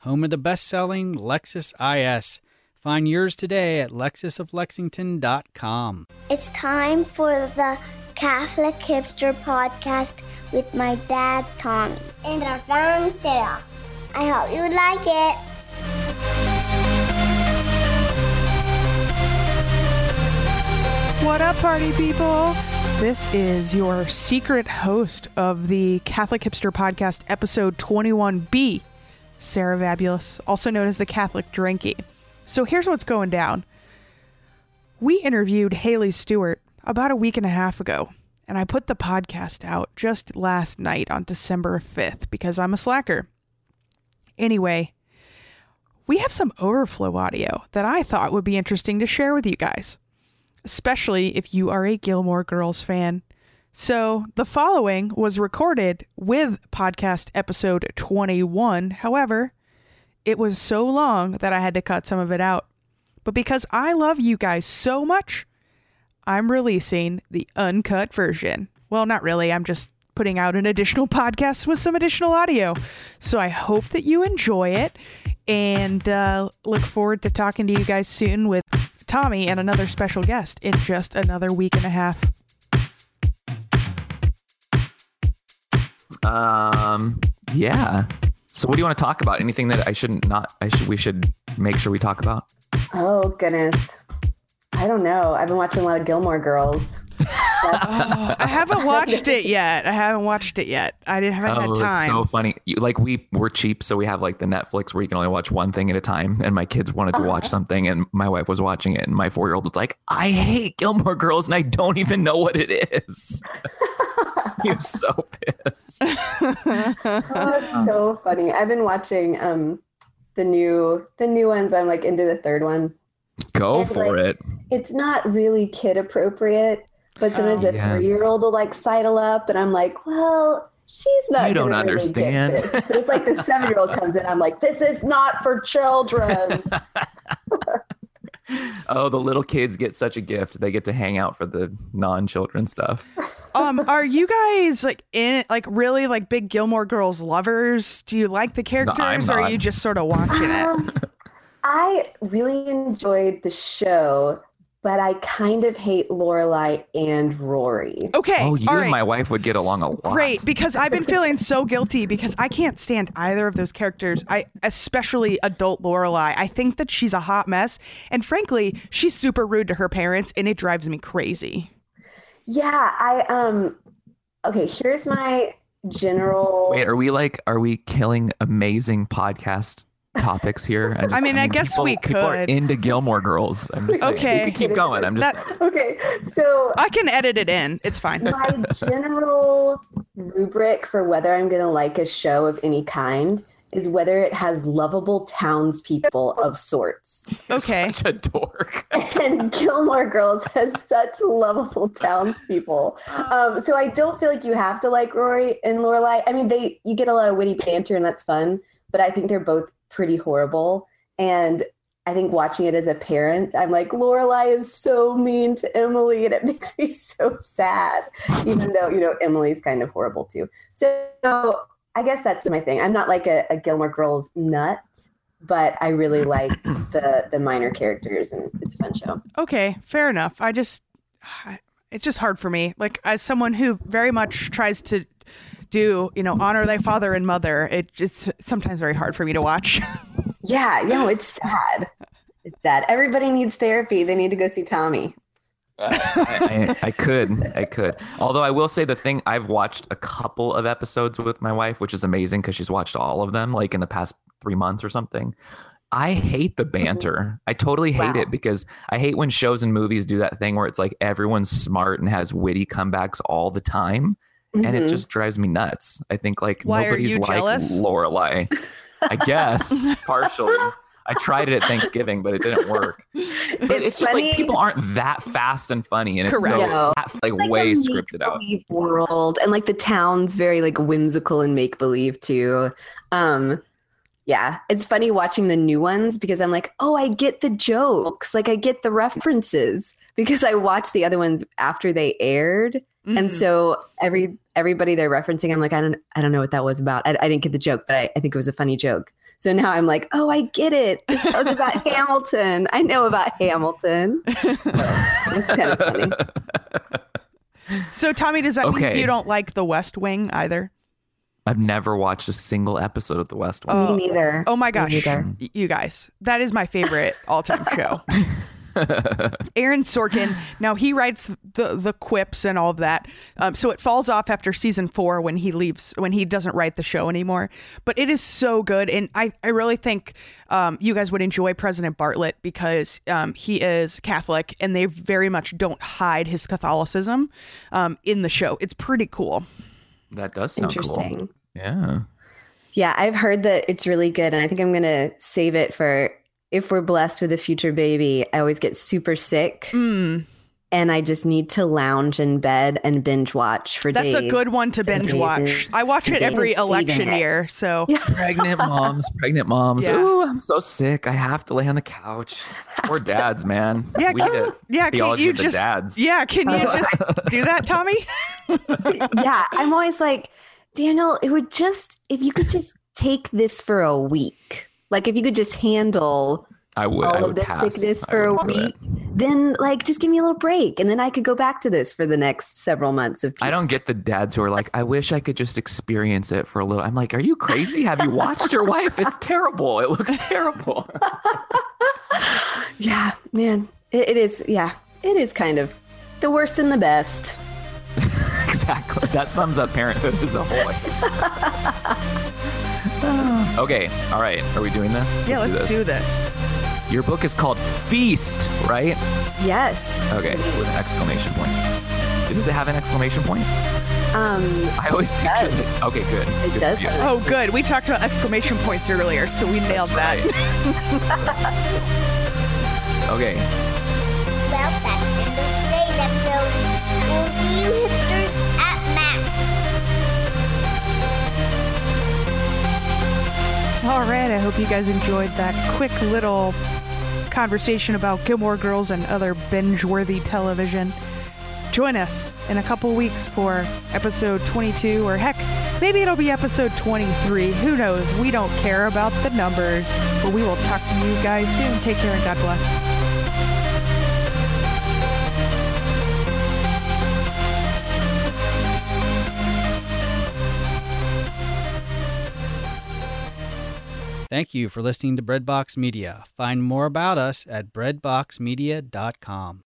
home of the best-selling Lexus IS. Find yours today at lexusoflexington.com. It's time for the Catholic Hipster Podcast with my dad, Tommy. And our friend, Sarah. I hope you like it. What up, party people? This is your secret host of the Catholic Hipster Podcast, episode 21B, Sarah Vabulous, also known as the Catholic Drinkie. So here's what's going down. We interviewed Haley Stewart about a week and a half ago, and I put the podcast out just last night on December 5th because I'm a slacker. Anyway, we have some overflow audio that I thought would be interesting to share with you guys especially if you are a Gilmore Girls fan. So, the following was recorded with podcast episode 21. However, it was so long that I had to cut some of it out. But because I love you guys so much, I'm releasing the uncut version. Well, not really. I'm just putting out an additional podcast with some additional audio. So, I hope that you enjoy it and uh, look forward to talking to you guys soon with Tommy and another special guest in just another week and a half. Um, yeah. So, what do you want to talk about? Anything that I shouldn't not? I should. We should make sure we talk about. Oh goodness, I don't know. I've been watching a lot of Gilmore Girls. oh, I haven't watched it yet. I haven't watched it yet. I didn't haven't oh, had time. so funny. You, like we we're cheap, so we have like the Netflix where you can only watch one thing at a time. And my kids wanted to watch something, and my wife was watching it, and my four year old was like, "I hate Gilmore Girls, and I don't even know what it is." he was so pissed. oh, it's so funny. I've been watching um the new the new ones. I'm like into the third one. Go And, for like, it. It's not really kid appropriate, but sometimes Oh, the yeah. three year old will like sidle up, and I'm like, well. She's not. You don't really understand. But if like the seven year old comes in, I'm like, this is not for children. Oh, the little kids get such a gift. They get to hang out for the non-children stuff. um, are you guys like in like really like big Gilmore Girls lovers? Do you like the characters, or are you just sort of watching it? Um, I really enjoyed the show, but I kind of hate Lorelai and Rory. Okay, Oh, you all and my wife would get along a lot. Great, because I've been feeling so guilty because I can't stand either of those characters. I especially adult Lorelai. I think that she's a hot mess, and frankly, she's super rude to her parents, and it drives me crazy. Yeah, I um okay, here's my general Wait, are we like, are we killing amazing podcast topics here? just- I mean, I guess we people are could. into Gilmore Girls. I'm just saying. Okay. we could keep going. I'm just. That Okay, so I can edit it in. It's fine. my general rubric for whether I'm gonna like a show of any kind is whether it has lovable townspeople of sorts. Okay. Such a dork. and Gilmore Girls has such lovable townspeople. Um, so I don't feel like you have to like Rory and Lorelai. I mean, they you get a lot of witty banter and that's fun, but I think they're both pretty horrible. And I think watching it as a parent, I'm like Lorelai is so mean to Emily, and it makes me so sad. Even though you know Emily's kind of horrible too. So I guess that's my thing. I'm not like a, a Gilmore Girls nut, but I really like the the minor characters, and it's a fun show. Okay, fair enough. I just, it's just hard for me. Like as someone who very much tries to do, you know, honor thy father and mother. It, it's sometimes very hard for me to watch. Yeah, you know, it's sad. It's sad. Everybody needs therapy. They need to go see Tommy. I, I, I could, I could. Although I will say the thing, I've watched a couple of episodes with my wife, which is amazing because she's watched all of them, like in the past three months or something. I hate the mm-hmm. banter. I totally hate Wow. it because I hate when shows and movies do that thing where it's like everyone's smart and has witty comebacks all the time, and it Mhm. just drives me nuts. I think like Why nobody's like jealous? Lorelai. I guess partially. I tried it at Thanksgiving, but it didn't work. But it's, It's just like people aren't that fast and funny, and it's Correct. so No. it's like, like way scripted out. world and like the town's very like whimsical and make believe too um yeah it's funny watching the new ones because i'm like oh i get the jokes like i get the references because i watched the other ones after they aired and Mhm. so every everybody they're referencing i'm like i don't i don't know what that was about i, I didn't get the joke but I, I think it was a funny joke so now i'm like oh i get it that was about hamilton i know about hamilton so it's kind of funny so Tommy, does that mean you don't like The West Wing either? I've never watched a single episode of The West Wing. Oh. me neither Oh my Me gosh, neither. you guys, that is my favorite all-time show. Aaron Sorkin. Now he writes the the quips and all of that. Um, so it falls off after season four when he leaves when he doesn't write the show anymore. But it is so good, and I I really think um, you guys would enjoy President Bartlet because um, he is Catholic, and they very much don't hide his Catholicism um, in the show. It's pretty cool. that does sound interesting cool. Yeah. Yeah, I've heard that it's really good, and I think I'm gonna save it for if we're blessed with a future baby. I always get super sick, Mm, and I just need to lounge in bed and binge watch for that's days. That's a good one to Days binge watch. and- I watch it every election it. year, so Pregnant moms, pregnant moms. Yeah. Ooh, I'm so sick. I have to lay on the couch. Poor dads, man. Yeah, we can- yeah. Can't you the just dads. yeah? Can you just do that, Tommy? yeah, I'm always like, Daniel, it would just if you could just take this for a week, like if you could just handle I would. I all would of this pass. sickness for a week, then like just give me a little break, and then I could go back to this for the next several months of. I don't get the dads who are like, I wish I could just experience it for a little. I'm like, are you crazy? Have you watched your wife? It's terrible. It looks terrible. Yeah, man, it, it is. Yeah, it is kind of the worst and the best. exactly. That sums up parenthood as a whole. okay. All right. Are we doing this? Yeah, let's do this. Your book is called Feast, right? Yes. Okay. With an exclamation point. Does it have an exclamation point? Um, I always picture does. it. Okay, good. It Good does have Oh, good. We talked about exclamation points earlier, so we nailed That's that. right. okay. Well, that's the end of today's episode. We'll see you All right. I hope you guys enjoyed that quick little conversation about Gilmore Girls and other binge-worthy television. Join us in a couple weeks for episode 22, or heck, maybe it'll be episode 23. Who knows? We don't care about the numbers, but we will talk to you guys soon. Take care and God bless. Thank you for listening to Breadbox Media. Find more about us at breadboxmedia.com.